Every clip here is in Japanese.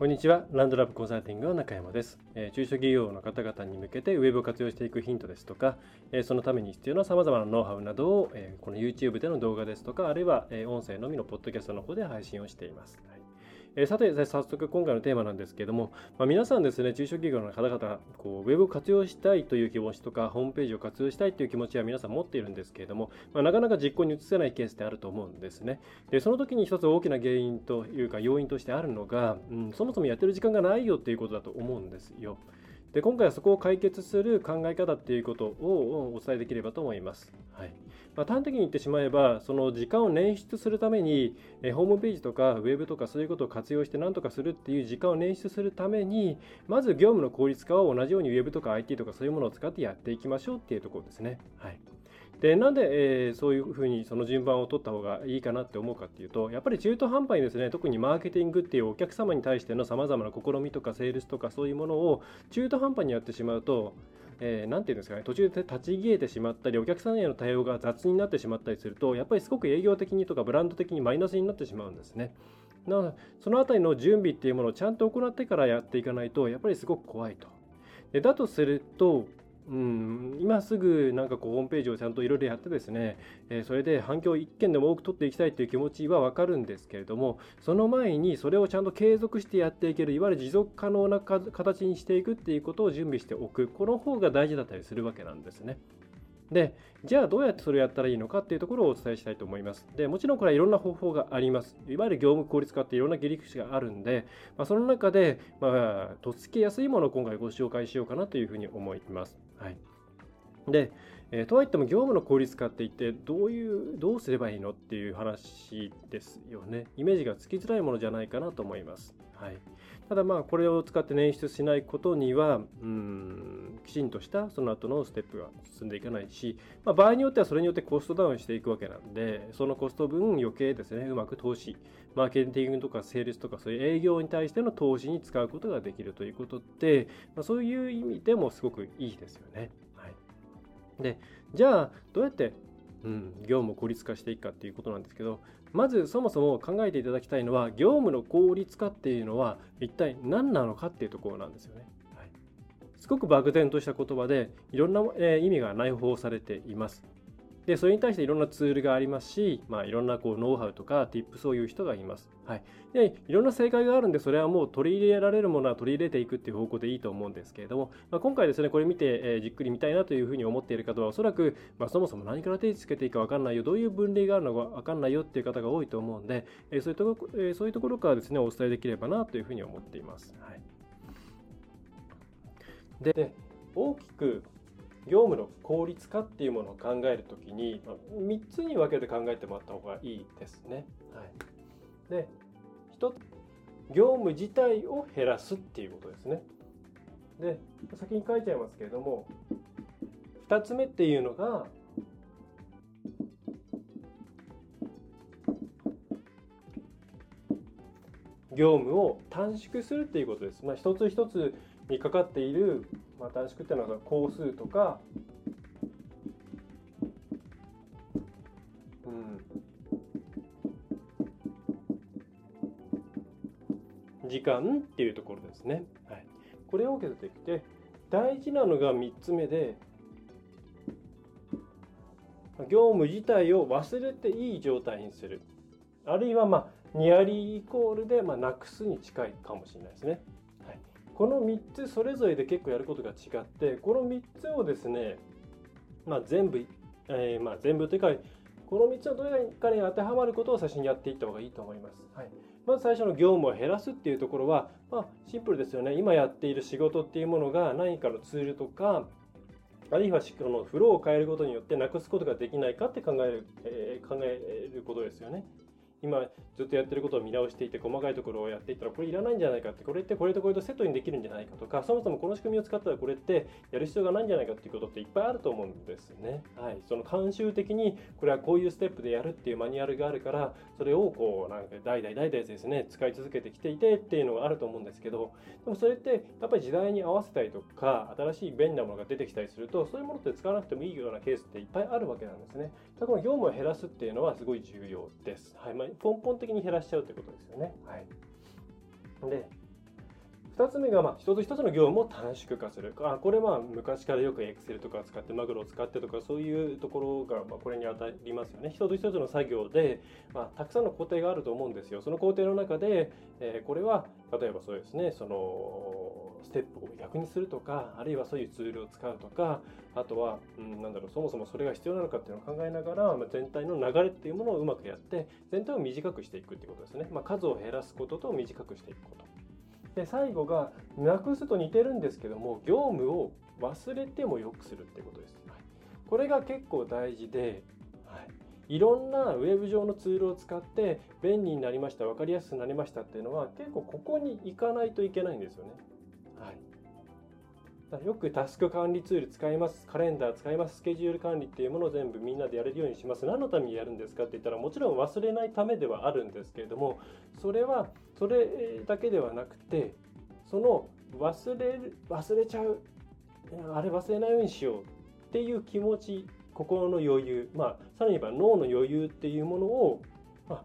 こんにちは。ランドラブコンサルティングの中山です。え、中小企業の方々に向けてウェブを活用していくヒントですとか、え、そのために必要な様々なノウハウなどを、え、この YouTube での動画ですとか、あるいは、え音声のみのポッドキャストの方で配信をしています。はいえー、さて、早速今回のテーマなんですけれども、まあ、皆さんですね、中小企業の方々、こう、ウェブを活用したいという気持ちとか、ホームページを活用したいという気持ちは皆さん持っているんですけれども、まあ、なかなか実行に移せないケースってあると思うんですね。で、その時に一つ大きな原因というか、要因としてあるのが、うん、そもそもやってる時間がないよっていうことだと思うんですよ。で今回はそこを解決する考え方っていうことをお伝えできればと思います。はいまあ、端的に言ってしまえば、その時間を捻出するために、えホームページとかウェブとかそういうことを活用して何とかするっていう時間を捻出するために、まず業務の効率化を同じようにウェブとか IT とかそういうものを使ってやっていきましょうっていうところですね。はいでなんで、えー、そういうふうにその順番を取った方がいいかなって思うかっていうとやっぱり中途半端にですね特にマーケティングっていうお客様に対してのさまざまな試みとかセールスとかそういうものを中途半端にやってしまうとえー、て言うんですかね、途中で立ち消えてしまったり、お客さんへの対応が雑になってしまったりすると、やっぱりすごく営業的にとかブランド的にマイナスになってしまうんですね。な、そのあたりの準備っていうものをちゃんと行ってからやっていかないと、やっぱりすごく怖いと。でだとすると、うん、今すぐなんかこうホームページをちゃんといろいろやってですね、えー、それで反響1件でも多く取っていきたいという気持ちはわかるんですけれども、その前にそれをちゃんと継続してやっていける、いわゆる持続可能な形にしていくっていうことを準備しておく、この方が大事だったりするわけなんですね。で、じゃあどうやってそれをやったらいいのかっていうところをお伝えしたいと思います。で、もちろんこれはいろんな方法があります。いわゆる業務効率化っていろんな切り口があるんで、まあ、その中で、まあ、とっつきやすいものを今回ご紹介しようかなというふうに思います。はい。で、えー、とはいっても業務の効率化っていってどういうどうすればいいのっていう話ですよね。イメージがつきづらいものじゃないかなと思います、はい、ただまあこれを使って捻出しないことにはうんきちんとしたその後のステップが進んでいかないし、まあ、場合によってはそれによってコストダウンしていくわけなんでそのコスト分余計ですねうまく投資マーケティングとかセールスとかそういう営業に対しての投資に使うことができるということって、まあ、そういう意味でもすごくいいですよね。はいで、じゃあ、どうやって、うん、業務を効率化していくかっていうことなんですけど、まずそもそも考えていただきたいのは、業務の効率化っていうのは一体何なのかっていうところなんですよね。はい、すごく漠然とした言葉で、いろんな、えー、意味が内包されています。で、それに対していろんなツールがありますし、まあ、いろんなこうノウハウとか tips を言う人がいます。はい。で、いろんな正解があるんで、それはもう取り入れられるものは取り入れていくっていう方向でいいと思うんですけれども、まあ、今回ですね、これ見て、えー、じっくり見たいなというふうに思っている方は、おそらく、まあ、そもそも何から手つけていいか分かんないよ、どういう分類があるのか分かんないよっていう方が多いと思うんで、えー、そういうとこ、えー、そういうところからですね、お伝えできればなというふうに思っています。はい。で、大きく業務の効率化っていうものを考えるときに、まあ、3つに分けて考えてもらった方がいいですね。はい、で1つ業務自体を減らすっていうことですね。で先に書いちゃいますけれども2つ目っていうのが業務を短縮するっていうことです。まあ、一つ一つにかかっているまあ、短縮っていうのは工数とか、うん、時間っていうところですね。はい、これを受けてきて大事なのが3つ目で業務自体を忘れていい状態にするあるいはまあニアリーイコールでまあなくすに近いかもしれないですね。この3つそれぞれで結構やることが違ってこの3つをですね、まあ、全部、えー、まあ全部というかこの3つのどれかに当てはまることを最初にやっていった方がいいと思います。はい、まず最初の業務を減らすっていうところは、まあ、シンプルですよね。今やっている仕事っていうものが何かのツールとか、あるいはこのフローを変えることによってなくすことができないかって考える、えー、考えることですよね。今ずっとやってることを見直していて細かいところをやっていったらこれいらないんじゃないかってこれってこれとこれとセットにできるんじゃないかとかそもそもこの仕組みを使ったらこれってやる必要がないんじゃないかっていうことっていっぱいあると思うんですね。はい、その慣習的にこれはこういうステップでやるっていうマニュアルがあるからそれをこうなんか代々代々ですね使い続けてきていてっていうのがあると思うんですけどでもそれってやっぱり時代に合わせたりとか新しい便利なものが出てきたりするとそういうものって使わなくてもいいようなケースっていっぱいあるわけなんですね。だからこの業務を減らすっていうのはすごい重要です。はいまあ、根本的に減らしちゃうということですよね。はい、で2つ目が、まあ、一つ一つの業務を短縮化する。あこれは昔からよく Excel とか使って、マグロを使ってとか、そういうところが、まあ、これに当たりますよね。一つ一つの作業で、まあ、たくさんの工程があると思うんですよ。その工程の中で、えー、これは、例えばそうですね、その、ステップを逆にするとか、あるいはそういうツールを使うとか、あとは、うん、なんだろう、そもそもそれが必要なのかっていうのを考えながら、まあ、全体の流れっていうものをうまくやって、全体を短くしていくっていうことですね。まあ、数を減らすことと短くしていくこと。で最後がなくすと似てるんですけども業務を忘れてもよくするってことです、はい、これが結構大事で、はい、いろんなウェブ上のツールを使って便利になりました分かりやすくなりましたっていうのは結構ここに行かないといけないんですよねよくタスク管理ツール使います、カレンダー使います、スケジュール管理っていうものを全部みんなでやれるようにします。何のためにやるんですかって言ったらもちろん忘れないためではあるんですけれども、それはそれだけではなくて、その忘れる、忘れちゃう、あれ忘れないようにしようっていう気持ち、心の余裕、まあ、さらに言えば脳の余裕っていうものを、まあ、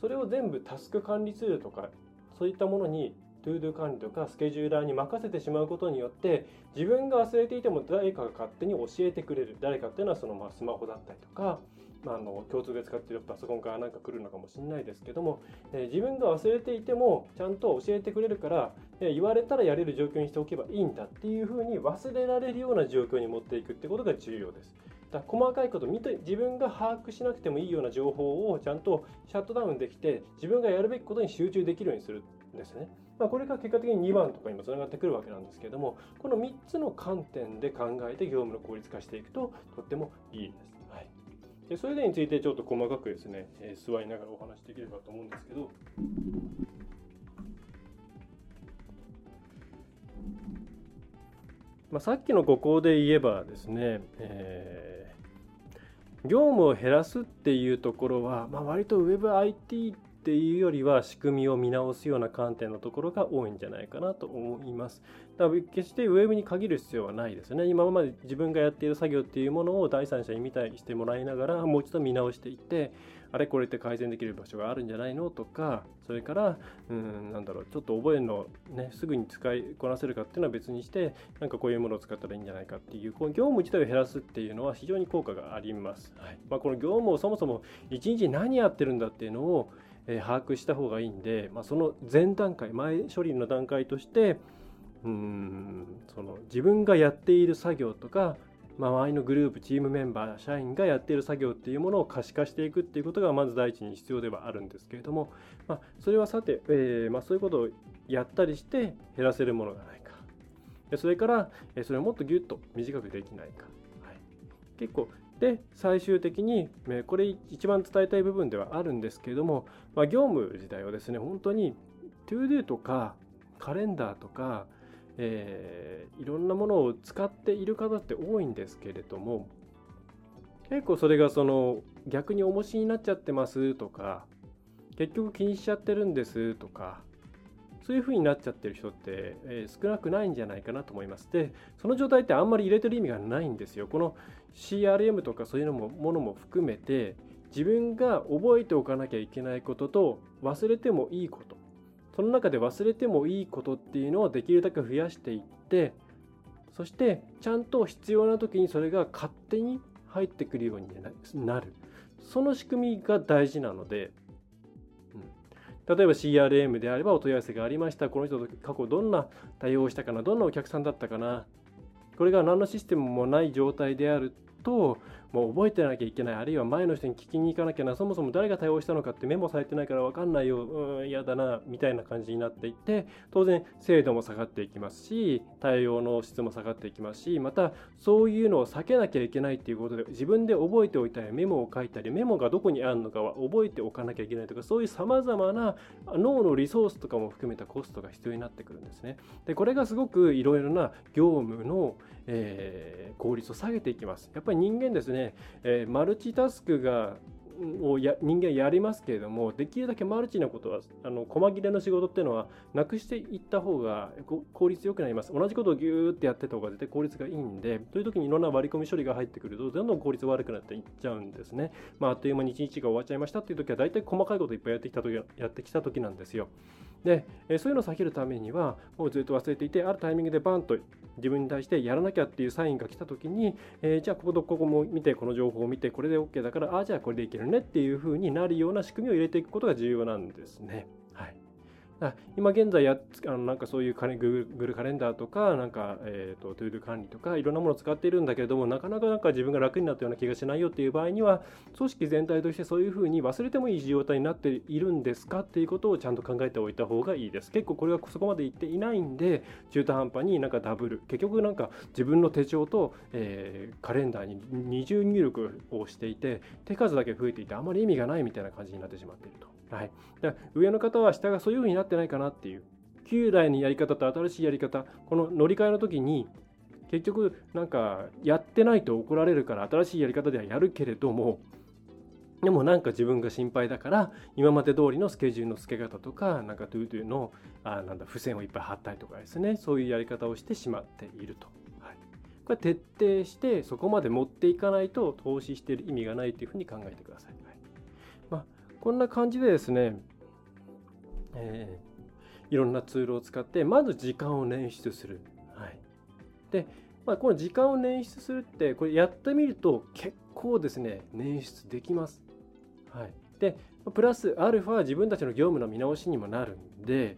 それを全部タスク管理ツールとか、そういったものに ToDo 管理とかスケジューラーに任せてしまうことによって自分が忘れていても誰かが勝手に教えてくれる誰かっていうのはそのまあスマホだったりとか、まあ、あの共通で使ってるパソコンからなんか来るのかもしれないですけども、えー、自分が忘れていてもちゃんと教えてくれるから、えー、言われたらやれる状況にしておけばいいんだっていうふうに忘れられるような状況に持っていくってことが重要です。だ細かいこと見て自分が把握しなくてもいいような情報をちゃんとシャットダウンできて自分がやるべきことに集中できるようにするんですね。まあ、これが結果的に2番とかにもつながってくるわけなんですけれどもこの3つの観点で考えて業務の効率化していくととってもいいです。はい、でそれでについてちょっと細かくですね、えー、座りながらお話しできればと思うんですけど。まあ、さっきのご項で言えばですね、えー、業務を減らすっていうところは、まあ、割と WebIT っていうよりは仕組みを見直すような観点のところが多いんじゃないかなと思います。だから決してウェブに限る必要はないですね。今まで自分がやっている作業っていうものを第三者に見たりしてもらいながらもう一度見直していってあれこれって改善できる場所があるんじゃないのとかそれからうんなんだろうちょっと覚えるのねすぐに使いこなせるかっていうのは別にしてなんかこういうものを使ったらいいんじゃないかっていうこの業務自体を減らすっていうのは非常に効果があります。はいまあ、この業務をそもそも一日何やってるんだっていうのをえ把握した方がいいんで、まあ、その前段階前処理の段階としてうんその自分がやっている作業とかま周りのグループチームメンバー社員がやっている作業っていうものを可視化していくっていうことがまず第一に必要ではあるんですけれども、まあ、それはさて、えー、ま、そういうことをやったりして減らせるものがないか。それからそれをもっとギュッと短くできないか、はい、結構で最終的にこれ一番伝えたい部分ではあるんですけれども、まあ、業務自体はですね本当に ToDo とかカレンダーとか、えー、いろんなものを使っている方って多いんですけれども結構それがその逆に重しになっちゃってますとか結局気にしちゃってるんですとかそういう風になっちゃってる人って、えー、少なくないんじゃないかなと思います。で、その状態ってあんまり入れてる意味がないんですよ。この CRM とかそういうのもものも含めて、自分が覚えておかなきゃいけないことと忘れてもいいこと。その中で忘れてもいいことっていうのをできるだけ増やしていって、そしてちゃんと必要な時にそれが勝手に入ってくるようになる。その仕組みが大事なので、例えば CRM であればお問い合わせがありました。この人と過去どんな対応をしたかな、どんなお客さんだったかな。これが何のシステムもない状態であると、もう覚えてなきゃいけない。あるいは前の人に聞きに行かなきゃな。そもそも誰が対応したのかってメモされてないから分かんないよ。う嫌だなみたいな感じになっていって当然精度も下がっていきますし対応の質も下がっていきますしまたそういうのを避けなきゃいけないっていうことで自分で覚えておいたりメモを書いたりメモがどこにあるのかは覚えておかなきゃいけないとかそういうさまざまな脳のリソースとかも含めたコストが必要になってくるんですね。でこれがすごくいろいろな業務の、えー、効率を下げていきます。やっぱり人間ですね、えー、マルチタスクがをや人間やりますけれどもできるだけマルチなことはあの細切れの仕事っていうのはなくしていった方が効率よくなります。同じことをギューってやってた方が絶対効率がいいんでという時にいろんな割り込み処理が入ってくるとどんどん効率悪くなっていっちゃうんですね、まあ、あっという間に1日が終わっちゃいましたっていう時は大体細かいこといっぱいやってきた時やってきた時なんですよ。で、えそういうのを避けるためにはもうずっと忘れていてあるタイミングでバンと自分に対してやらなきゃっていうサインが来た時に、えー、じゃあこことここも見てこの情報を見てこれで OK だからああじゃあこれでいけるねっていう風になるような仕組みを入れていくことが重要なんですね。今現在やあのなんかそういうカレ Google カレンダーとかなんか、えーと、 ToDo 管理とかいろんなものを使っているんだけれどもなかなかなんか自分が楽になったような気がしないよっていう場合には組織全体としてそういうふうに忘れてもいい状態になっているんですか？っていうことをちゃんと考えておいた方がいいです。結構これはそこまでいっていないんで中途半端になんかダブル結局なんか自分の手帳と、えー、カレンダーに二重入力をしていて手数だけ増えていてあまり意味がないみたいな感じになってしまっていると。はい、だ上の方は下がそういう風になってないかなっていう旧来のやり方と新しいやり方この乗り換えの時に結局なんかやってないと怒られるから新しいやり方ではやるけれどもでもなんか自分が心配だから今まで通りのスケジュールの付け方とかなんか ToDo のあなんだ付箋をいっぱい貼ったりとかですねそういうやり方をしてしまっていると。はい、これ徹底してそこまで持っていかないと投資してる意味がないというふうに考えてください。はいまあこんな感じでですね、えー、いろんなツールを使ってまず時間を捻出する。はい、で、まあ、この時間を捻出するってこれやってみると結構ですね捻出できます。はい、でプラスアルファ自分たちの業務の見直しにもなるんで、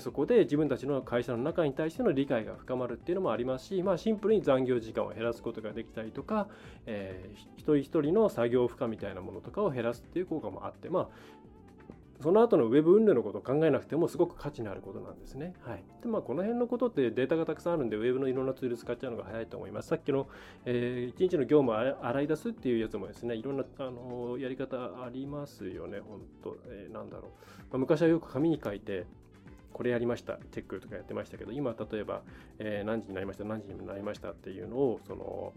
そこで自分たちの会社の中に対しての理解が深まるっていうのもありますし、まあ、シンプルに残業時間を減らすことができたりとか、えー、一人一人の作業負荷みたいなものとかを減らすっていう効果もあって、まあ、その後のウェブ運営のことを考えなくてもすごく価値のあることなんですね。はい。で、まあ、この辺のことってデータがたくさんあるんで、ウェブのいろんなツール使っちゃうのが早いと思います。さっきの、えー、1日の業務を洗い出すっていうやつもですね、いろんな、あのー、やり方ありますよね、本当えー、なんだろう。まあ、昔はよく紙に書いて、これやりました、チェックとかやってましたけど、今、例えば、えー、何時になりました、何時になりましたっていうのを、その、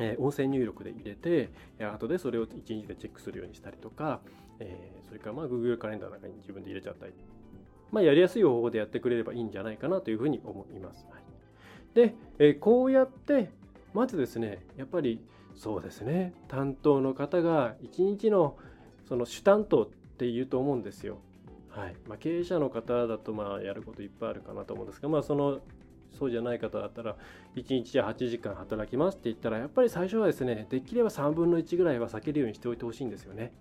えー、音声入力で入れて、後でそれを1日でチェックするようにしたりとか、えー、それからまあ Google カレンダーの中に自分で入れちゃったり、まあ、やりやすい方法でやってくれればいいんじゃないかなというふうに思います。はい、で、えー、こうやって、まずですね、やっぱりそうですね、担当の方が1日のその主担当って言うと思うんですよ。はいまあ、経営者の方だとまあやることいっぱいあるかなと思うんですが、まあ、そのそうじゃない方だったら1日8時間働きますって言ったらやっぱり最初はですねできれば3分の1ぐらいは避けるようにしておいてほしいんですよね。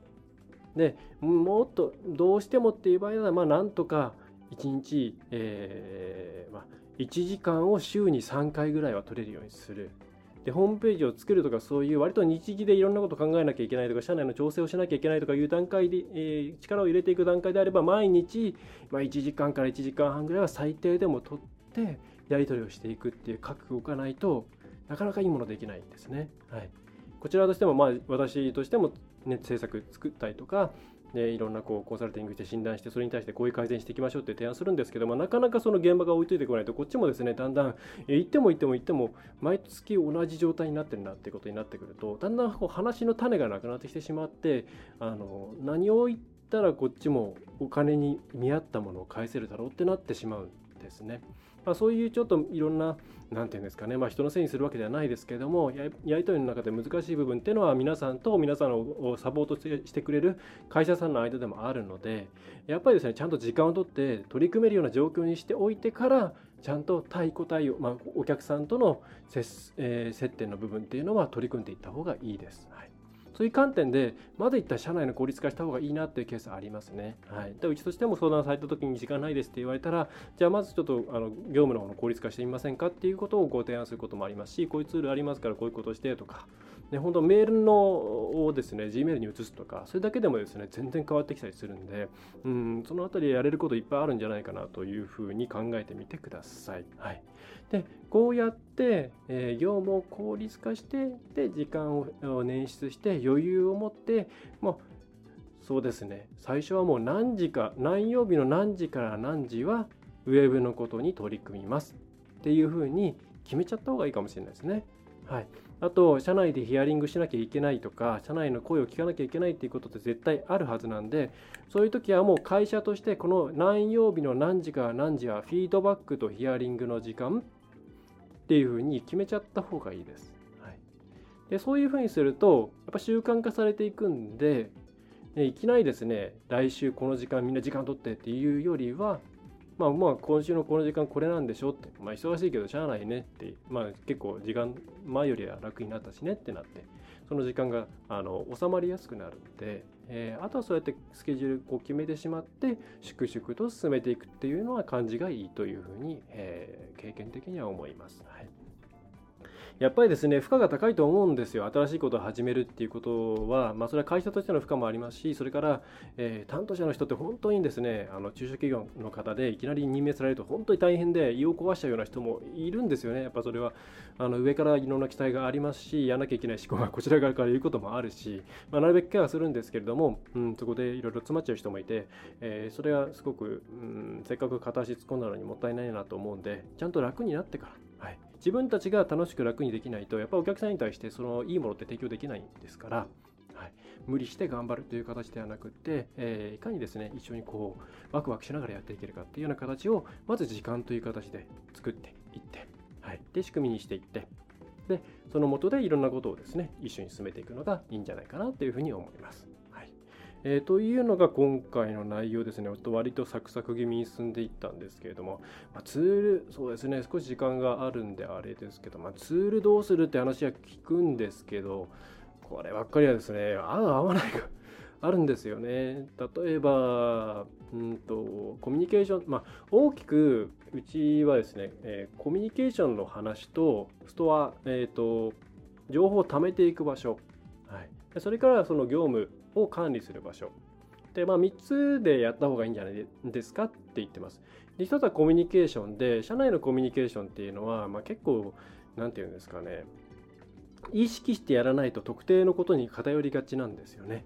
でもっとどうしてもっていう場合はまあなんとか1日、えーまあ、1時間を週に3回ぐらいは取れるようにする。でホームページを作るとかそういう割と日時でいろんなことを考えなきゃいけないとか社内の調整をしなきゃいけないとかいう段階で、えー、力を入れていく段階であれば毎日、まあ、1時間から1時間半ぐらいは最低でも取ってやり取りをしていくっていう覚悟を置かないとなかなかいいものできないんですね。はい、こちらとしても、まあ、私としても、ね、制作作ったりとかでいろんなこうコンサルティングして診断してそれに対してこういう改善していきましょうって提案するんですけどもなかなかその現場が追いついてこないとこっちもですねだんだん行っても行っても行っても毎月同じ状態になってるなってことになってくるとだんだんこう話の種がなくなってきてしまってあの何を言ったらこっちもお金に見合ったものを返せるだろうってなってしまうんですね。まあ、そういうちょっといろんな何て言うんですかね、まあ、人のせいにするわけではないですけどもやり取りの中で難しい部分っていうのは皆さんと皆さんをサポートしてくれる会社さんの間でもあるのでやっぱりですねちゃんと時間をとって取り組めるような状況にしておいてからちゃんと対個対応、まあ、お客さんとの接,、えー、接点の部分っていうのは取り組んでいった方がいいです。はいそういう観点でまずいった社内の効率化した方がいいなっていうケースありますね。はい、でうちとしても相談された時に時間ないですって言われたらじゃあまずちょっとあの業務の方の効率化してみませんかっていうことをご提案することもありますしこういうツールありますからこういうことしてとか。ね、本当メールのをですね Gmail に移すとかそれだけでもですね全然変わってきたりするんでうんそのあたりやれることいっぱいあるんじゃないかなというふうに考えてみてください。はい、でこうやって、え、業務を効率化してで時間を捻出して余裕を持ってもうそうですね。最初はもう何時か何曜日の何時から何時はウェブのことに取り組みます。っていうふうに決めちゃった方がいいかもしれないですね。はい、あと、社内でヒアリングしなきゃいけないとか、社内の声を聞かなきゃいけないっていうことって絶対あるはずなんで、そういう時はもう会社として、この何曜日の何時から何時はフィードバックとヒアリングの時間っていうふうに決めちゃった方がいいです。はい、でそういうふうにすると、やっぱ習慣化されていくんで、いきなりですね、来週この時間みんな時間取ってっていうよりは、まあまあ今週のこの時間これなんでしょって、まあ忙しいけどしゃあないねって、まあ結構時間前よりは楽になったしねってなって、その時間があの収まりやすくなるんで、えー、あとはそうやってスケジュールを決めてしまって、粛々と進めていくっていうのは感じがいいというふうに、えー、経験的には思います。はいやっぱりですね、負荷が高いと思うんですよ。新しいことを始めるっていうことは、まあ、それは会社としての負荷もありますし、それから、えー、担当者の人って本当にですね、あの中小企業の方でいきなり任命されると本当に大変で、胃を壊しちゃうような人もいるんですよね。やっぱそれは、あの上からいろんな期待がありますし、やらなきゃいけない思考が こちら側から言うこともあるし、まあ、なるべくケアするんですけれども、うん、そこでいろいろ詰まっちゃう人もいて、えー、それはすごく、うん、せっかく片足突っ込んだのにもったいないなと思うんで、ちゃんと楽になってから、はい、自分たちが楽しく楽にできないとやっぱお客さんに対してそのいいものって提供できないんですから、はい、無理して頑張るという形ではなくて、えー、いかにですね一緒にこうワクワクしながらやっていけるかっていうような形をまず時間という形で作っていって、はい、で仕組みにしていってでそのもとでいろんなことをですね一緒に進めていくのがいいんじゃないかなというふうに思います。えー、というのが今回の内容ですね。割とサクサク気味に進んでいったんですけれども、まあ、ツール、そうですね、少し時間があるんであれですけど、まあ、ツールどうするって話は聞くんですけど、こればっかりはですね、合う合わないが あるんですよね。例えば、うんと、コミュニケーション、まあ、大きくうちはですね、えー、コミュニケーションの話と、ストア、えっ、ー、と、情報を貯めていく場所、はい、それからその業務を管理する場所。で、まあ、3つでやった方がいいんじゃないですかって言ってます。で、1つはコミュニケーションで、社内のコミュニケーションっていうのは、まあ、結構、何て言うんですかね、意識してやらないと特定のことに偏りがちなんですよね。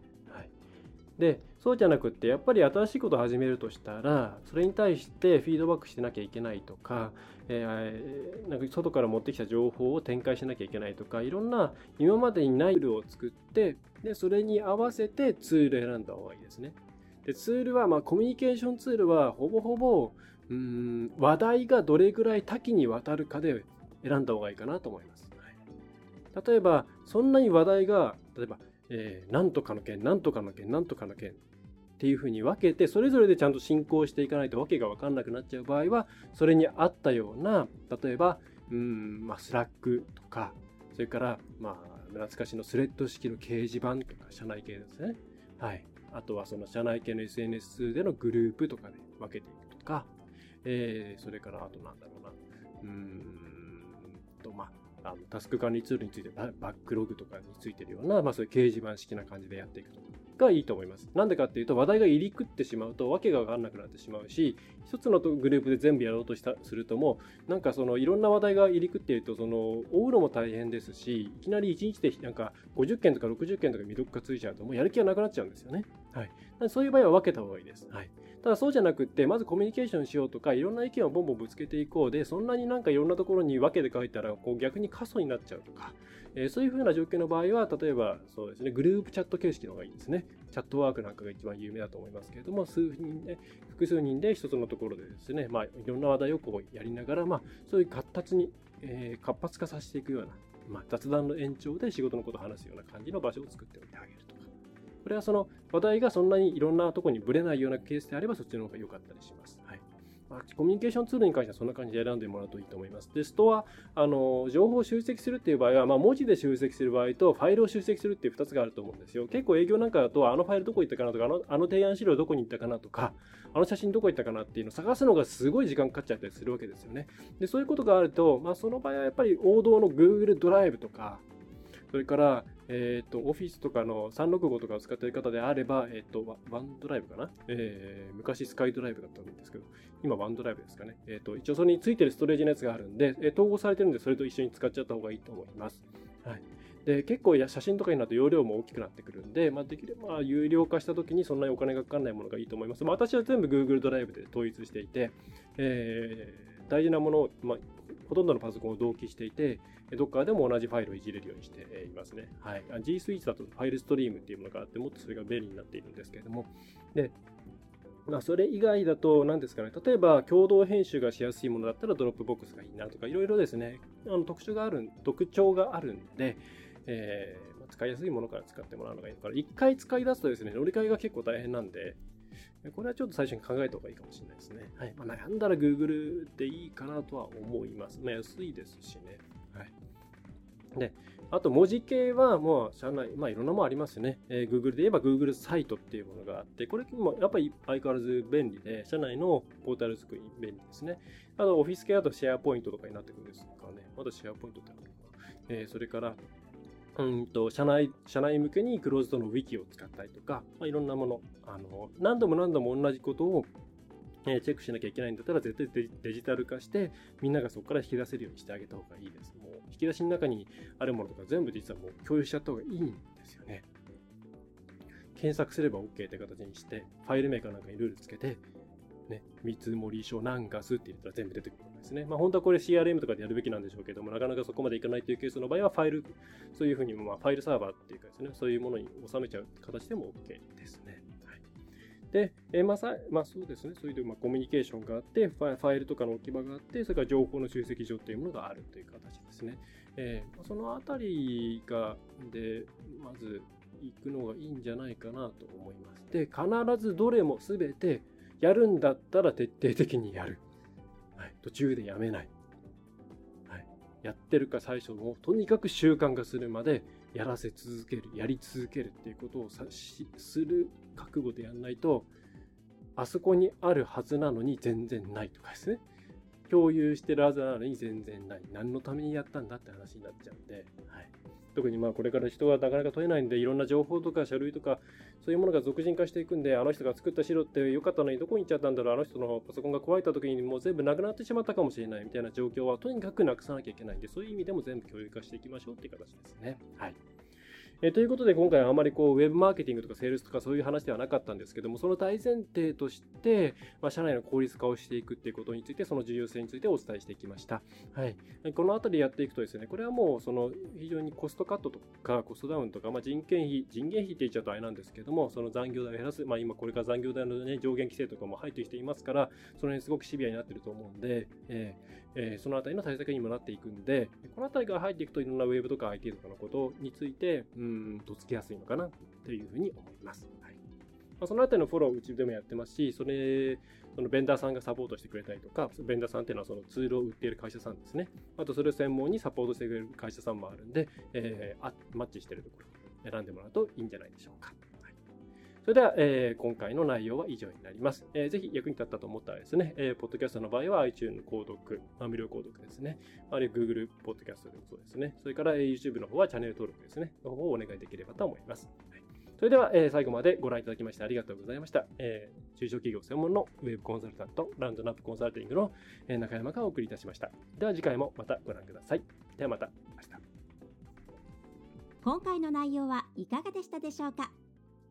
で、そうじゃなくって、やっぱり新しいことを始めるとしたら、それに対してフィードバックしてなきゃいけないとか、えー、なんか外から持ってきた情報を展開しなきゃいけないとか、いろんな今までにないルールを作って、で、それに合わせてツール選んだ方がいいですね。で、ツールは、まあ、コミュニケーションツールは、ほぼほぼ、うん、話題がどれぐらい多岐にわたるかで選んだ方がいいかなと思います。例えば、そんなに話題が、例えば、えー、なんとかの件、なんとかの件、なんとかの件っていうふうに分けて、それぞれでちゃんと進行していかないとわけがわかんなくなっちゃう場合は、それに合ったような、例えば、うん、まあ、 Slack とか、それから、まあ、懐かしのスレッド式の掲示板とか、社内系ですね。はい。あとはその社内系の SNS でのグループとかで分けていくとか、えー、それからあとなんだろうな。うん、あ、のタスク管理ツールについてバックログとかについてるような、まあそういう掲示板式な感じでやっていくと。がいいと思います。なんでかっていうと話題が入り食ってしまうと訳が分かんなくなってしまうし一つのグループで全部やろうとしたするともなんかそのいろんな話題が入り食っているとその追うのも大変ですしいきなり1日でなんか50件とか60件とか未読がついちゃうともうやる気がなくなっちゃうんですよね。はい、そういう場合は分けた方がいいです。はいただそうじゃなくって、まずコミュニケーションしようとか、いろんな意見をボンボンぶつけていこうで、そんなになんかいろんなところに分けて書いたら、こう逆に過疎になっちゃうとか、えー、そういうふうな状況の場合は、例えばそうですね、グループチャット形式の方がいいですね。チャットワークなんかが一番有名だと思いますけれども、数人で、複数人で一つのところでですね、まあ、いろんな話題をこうやりながら、まあ、そういう活発に、えー、活発化させていくような、まあ、雑談の延長で仕事のことを話すような感じの場所を作っておいてあげると。これはその話題がそんなにいろんなところにぶれないようなケースであれば、そっちの方が良かったりします。はい。まあ、コミュニケーションツールに関してはそんな感じで選んでもらうといいと思います。で、ストア、あの、情報を集積するっていう場合は、まあ、文字で集積する場合と、ファイルを集積するっていう2つがあると思うんですよ。結構営業なんかだと、あのファイルどこ行ったかなとか、あのあの提案資料どこに行ったかなとか、あの写真どこ行ったかなっていうのを探すのがすごい時間かかっちゃったりするわけですよね。で、そういうことがあると、まあ、その場合はやっぱり王道の Google ドライブとか、それから、えっ、ー、と、オフィスとかの365とかを使っている方であれば、えっ、ー、と、ワンドライブかな、えー、昔スカイドライブだったんですけど、今ワンドライブですかね？えっ、と、一応それについてるストレージのやつがあるんで、え統合されてるんで、それと一緒に使っちゃった方がいいと思います。はい。で、結構や写真とかになると容量も大きくなってくるんで、まあ、できれば有料化した時にそんなにお金がかかんないものがいいと思います。まあ、私は全部 Google ドライブで統一していて、えー、大事なものを、まあ、ほとんどのパソコンを同期していて、どっかでも同じファイルをいじれるようにしていますね。はい。G Suite だと File Stream っていうものがあって、もっとそれが便利になっているんですけれども、で、まあ、それ以外だと、何ですかね、例えば共同編集がしやすいものだったら Dropbox がいいなとか、いろいろですね、あの特徴がある、特徴があるんで、えー、使いやすいものから使ってもらうのがいいから、一回使い出すとですね、乗り換えが結構大変なんで、これはちょっと最初に考えた方がいいかもしれないですね。はい。まあ、悩んだら Google でいいかなとは思います。まあ、安いですしね。はい。で、あと文字系はもう社内、まあいろんなものありますよね。えー、Google で言えば Google サイトっていうものがあって、これもやっぱり相変わらず便利で、社内のポータル作り便利ですね。あとオフィス系だとシェアポイントとかになってくるんですかね。まだシェアポイントってあるのかな。えー、それから、うんと社内社内向けにクローズドのウィキを使ったりとか、まあ、いろんなものあの何度も何度も同じことをえチェックしなきゃいけないんだったら絶対デジタル化してみんながそこから引き出せるようにしてあげた方がいいです。もう引き出しの中にあるものとか全部実はもう共有しちゃった方がいいんですよね。検索すれば OK って形にして、ファイルメーカーなんかにルールつけて、ね、見積もり書何ガスって言ったら全部出てくるんですね。まあ、本当はこれ CRM とかでやるべきなんでしょうけども、なかなかそこまでいかないというケースの場合は、ファイル、そういうふうに、まあ、ファイルサーバーっていうかですね、そういうものに収めちゃう形でも OK ですね。で、えまあさ、まあそうですね、そういう、まあ、コミュニケーションがあってファイルとかの置き場があって、それから情報の集積所っていうものがあるという形ですね。えー、そのあたりが、で、まず、行くのがいいんじゃないかなと思います。で、必ずどれも全てやるんだったら徹底的にやる。はい、途中でやめない。はい、やってるか最初もとにかく習慣化するまでやらせ続ける、やり続けるっていうことをさしする覚悟でやんないと、あそこにあるはずなのに全然ないとかですね。共有してるはずなのに全然ない。何のためにやったんだって話になっちゃうんで、はい、特にまあこれから人がなかなか取れないんで、いろんな情報とか書類とか、そういうものが俗人化していくんで、あの人が作った資料って良かったのにどこに行っちゃったんだろう、あの人のパソコンが壊れた時にもう全部なくなってしまったかもしれないみたいな状況はとにかくなくさなきゃいけないんで、そういう意味でも全部共有化していきましょうっていう形ですね。はい。えということで今回はあまりこうウェブマーケティングとかセールスとかそういう話ではなかったんですけどもその大前提として、まあ、社内の効率化をしていくっていうことについてその重要性についてお伝えしていきました、はい、この辺りやっていくとですねこれはもうその非常にコストカットとかコストダウンとか、まあ、人件費人件費って言っちゃうとあれなんですけどもその残業代を減らす、まあ、今これから残業代の、ね、上限規制とかも入ってきていますからその辺すごくシビアになってると思うんで、えーえー、そのあたりの対策にもなっていくんで、このあたりが入っていくといろんなウェブとか IT とかのことについて、うん、とつきやすいのかなというふうに思います。はいま、そのあたりのフォローをうちでもやってますし、それ、そのベンダーさんがサポートしてくれたりとか、ベンダーさんっていうのはそのツールを売っている会社さんですね。あとそれを専門にサポートしてくれる会社さんもあるんで、えー、あマッチしてるところ選んでもらうといいんじゃないでしょうか。それでは、えー、今回の内容は以上になります。えー、ぜひ役に立ったと思ったらですね、えー、ポッドキャストの場合は iTunes の購読、まあ、無料購読ですね。あるいは Google ポッドキャストでもそうですね。それから、えー、YouTube の方はチャンネル登録ですね。の方をお願いできればと思います。はい、それでは、えー、最後までご覧いただきましてありがとうございました。えー、中小企業専門のウェブコンサルタント、ランドナップコンサルティングの、えー、中山がお送りいたしました。では次回もまたご覧ください。ではまた明日。今回の内容はいかがでしたでしょうか？